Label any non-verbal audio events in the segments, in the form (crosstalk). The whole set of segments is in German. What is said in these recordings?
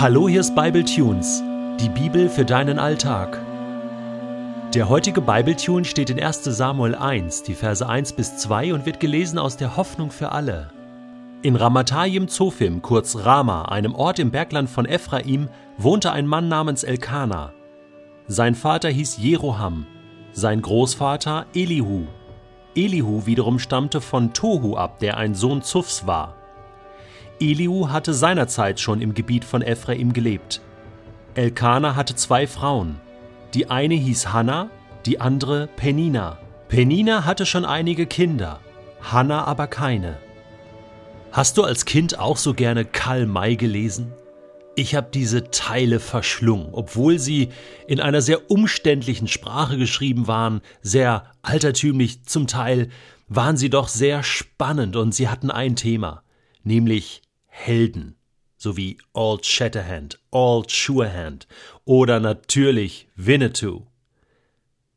Hallo, hier ist Bible Tunes, die Bibel für deinen Alltag. Der heutige Bible Tune steht in 1. Samuel 1, die Verse 1 bis 2 und wird gelesen aus der Hoffnung für alle. In Ramatayim Zophim, kurz Rama, einem Ort im Bergland von Ephraim, wohnte ein Mann namens Elkana. Sein Vater hieß Jeroham, sein Großvater Elihu. Elihu wiederum stammte von Tohu ab, der ein Sohn Zuffs war. Elihu hatte seinerzeit schon im Gebiet von Ephraim gelebt. Elkana hatte zwei Frauen. Die eine hieß Hanna, die andere Penina. Penina hatte schon einige Kinder, Hanna aber keine. Hast du als Kind auch so gerne Karl May gelesen? Ich habe diese Teile verschlungen, obwohl sie in einer sehr umständlichen Sprache geschrieben waren, sehr altertümlich zum Teil, waren sie doch sehr spannend und sie hatten ein Thema, nämlich Helden, sowie Old Shatterhand, Old Surehand oder natürlich Winnetou.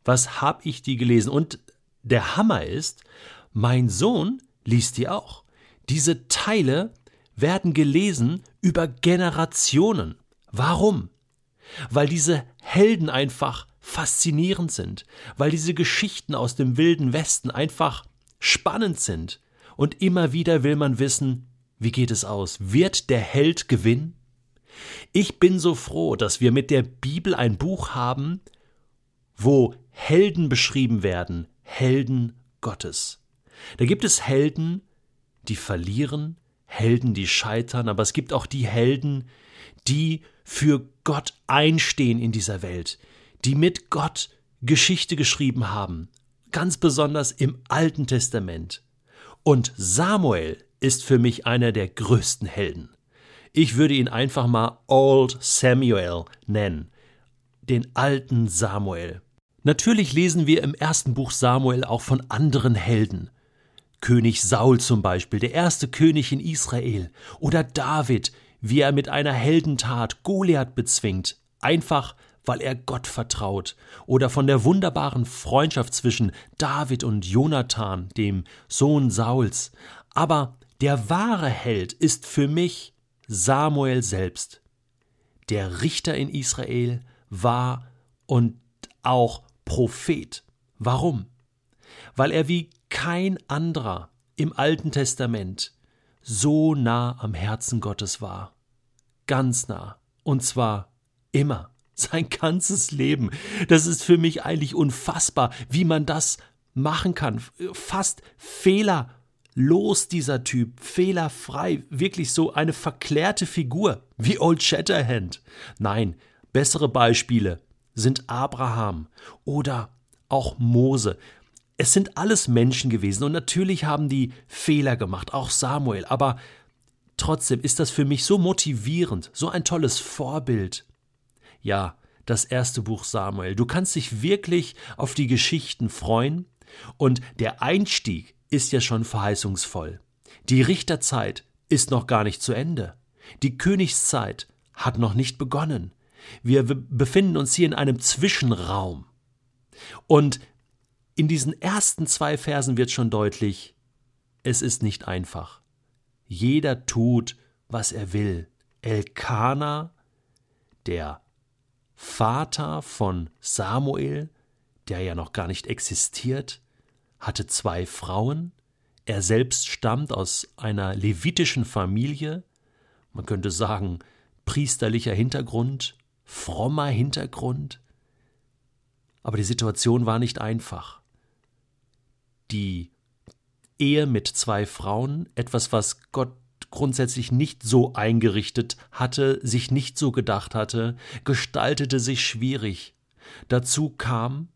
Was hab ich die gelesen? Und der Hammer ist, mein Sohn liest die auch. Diese Teile werden gelesen über Generationen. Warum? Weil diese Helden einfach faszinierend sind, weil diese Geschichten aus dem wilden Westen einfach spannend sind. Und immer wieder will man wissen, wie geht es aus? Wird der Held gewinnen? Ich bin so froh, dass wir mit der Bibel ein Buch haben, wo Helden beschrieben werden, Helden Gottes. Da gibt es Helden, die verlieren, Helden, die scheitern, aber es gibt auch die Helden, die für Gott einstehen in dieser Welt, die mit Gott Geschichte geschrieben haben, ganz besonders im Alten Testament. Und Samuel ist für mich einer der größten Helden. Ich würde ihn einfach mal Old Samuel nennen, den alten Samuel. Natürlich lesen wir im ersten Buch Samuel auch von anderen Helden. König Saul zum Beispiel, der erste König in Israel, oder David, wie er mit einer Heldentat Goliath bezwingt, einfach weil er Gott vertraut, oder von der wunderbaren Freundschaft zwischen David und Jonathan, dem Sohn Sauls. Aber der wahre Held ist für mich Samuel selbst. Der Richter in Israel war und auch Prophet. Warum? Weil er wie kein anderer im Alten Testament so nah am Herzen Gottes war. Ganz nah. Und zwar immer. (laughs) Sein ganzes Leben. Das ist für mich eigentlich unfassbar, wie man das machen kann. Fast Fehler los dieser Typ, fehlerfrei, wirklich so eine verklärte Figur wie Old Shatterhand. Nein, bessere Beispiele sind Abraham oder auch Mose. Es sind alles Menschen gewesen und natürlich haben die Fehler gemacht, auch Samuel, aber trotzdem ist das für mich so motivierend, so ein tolles Vorbild. Ja, das erste Buch Samuel. Du kannst dich wirklich auf die Geschichten freuen und der Einstieg ist ja schon verheißungsvoll. Die Richterzeit ist noch gar nicht zu Ende. Die Königszeit hat noch nicht begonnen. Wir befinden uns hier in einem Zwischenraum. Und in diesen ersten zwei Versen wird schon deutlich, es ist nicht einfach. Jeder tut, was er will. Elkana, der Vater von Samuel, der ja noch gar nicht existiert, hatte zwei Frauen, er selbst stammt aus einer levitischen Familie, man könnte sagen priesterlicher Hintergrund, frommer Hintergrund, aber die Situation war nicht einfach. Die Ehe mit zwei Frauen, etwas, was Gott grundsätzlich nicht so eingerichtet hatte, sich nicht so gedacht hatte, gestaltete sich schwierig. Dazu kam,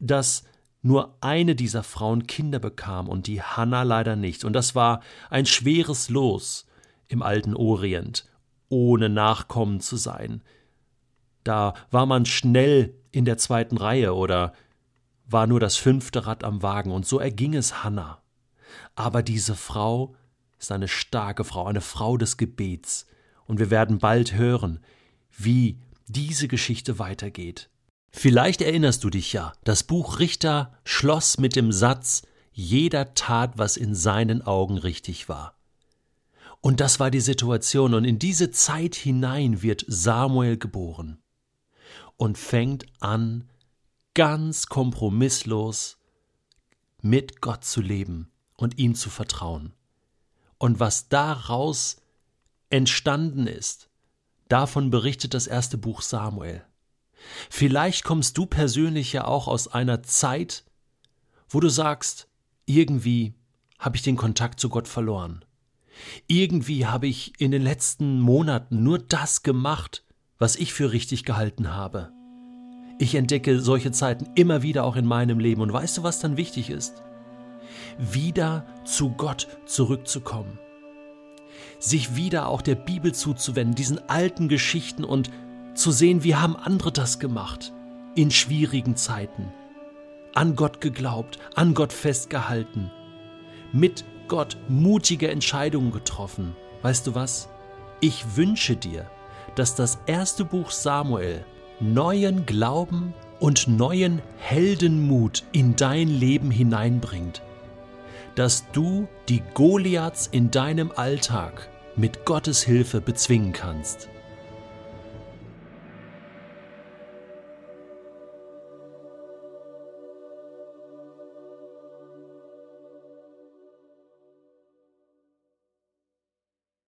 dass nur eine dieser Frauen Kinder bekam und die Hanna leider nicht. Und das war ein schweres Los im alten Orient, ohne Nachkommen zu sein. Da war man schnell in der zweiten Reihe oder war nur das fünfte Rad am Wagen, und so erging es Hanna. Aber diese Frau ist eine starke Frau, eine Frau des Gebets, und wir werden bald hören, wie diese Geschichte weitergeht. Vielleicht erinnerst du dich ja, das Buch Richter schloss mit dem Satz Jeder tat, was in seinen Augen richtig war. Und das war die Situation. Und in diese Zeit hinein wird Samuel geboren und fängt an, ganz kompromisslos mit Gott zu leben und ihm zu vertrauen. Und was daraus entstanden ist, davon berichtet das erste Buch Samuel. Vielleicht kommst du persönlich ja auch aus einer Zeit, wo du sagst, irgendwie habe ich den Kontakt zu Gott verloren. Irgendwie habe ich in den letzten Monaten nur das gemacht, was ich für richtig gehalten habe. Ich entdecke solche Zeiten immer wieder auch in meinem Leben. Und weißt du, was dann wichtig ist? Wieder zu Gott zurückzukommen. Sich wieder auch der Bibel zuzuwenden, diesen alten Geschichten und zu sehen, wie haben andere das gemacht in schwierigen Zeiten. An Gott geglaubt, an Gott festgehalten, mit Gott mutige Entscheidungen getroffen. Weißt du was? Ich wünsche dir, dass das erste Buch Samuel neuen Glauben und neuen Heldenmut in dein Leben hineinbringt, dass du die Goliaths in deinem Alltag mit Gottes Hilfe bezwingen kannst.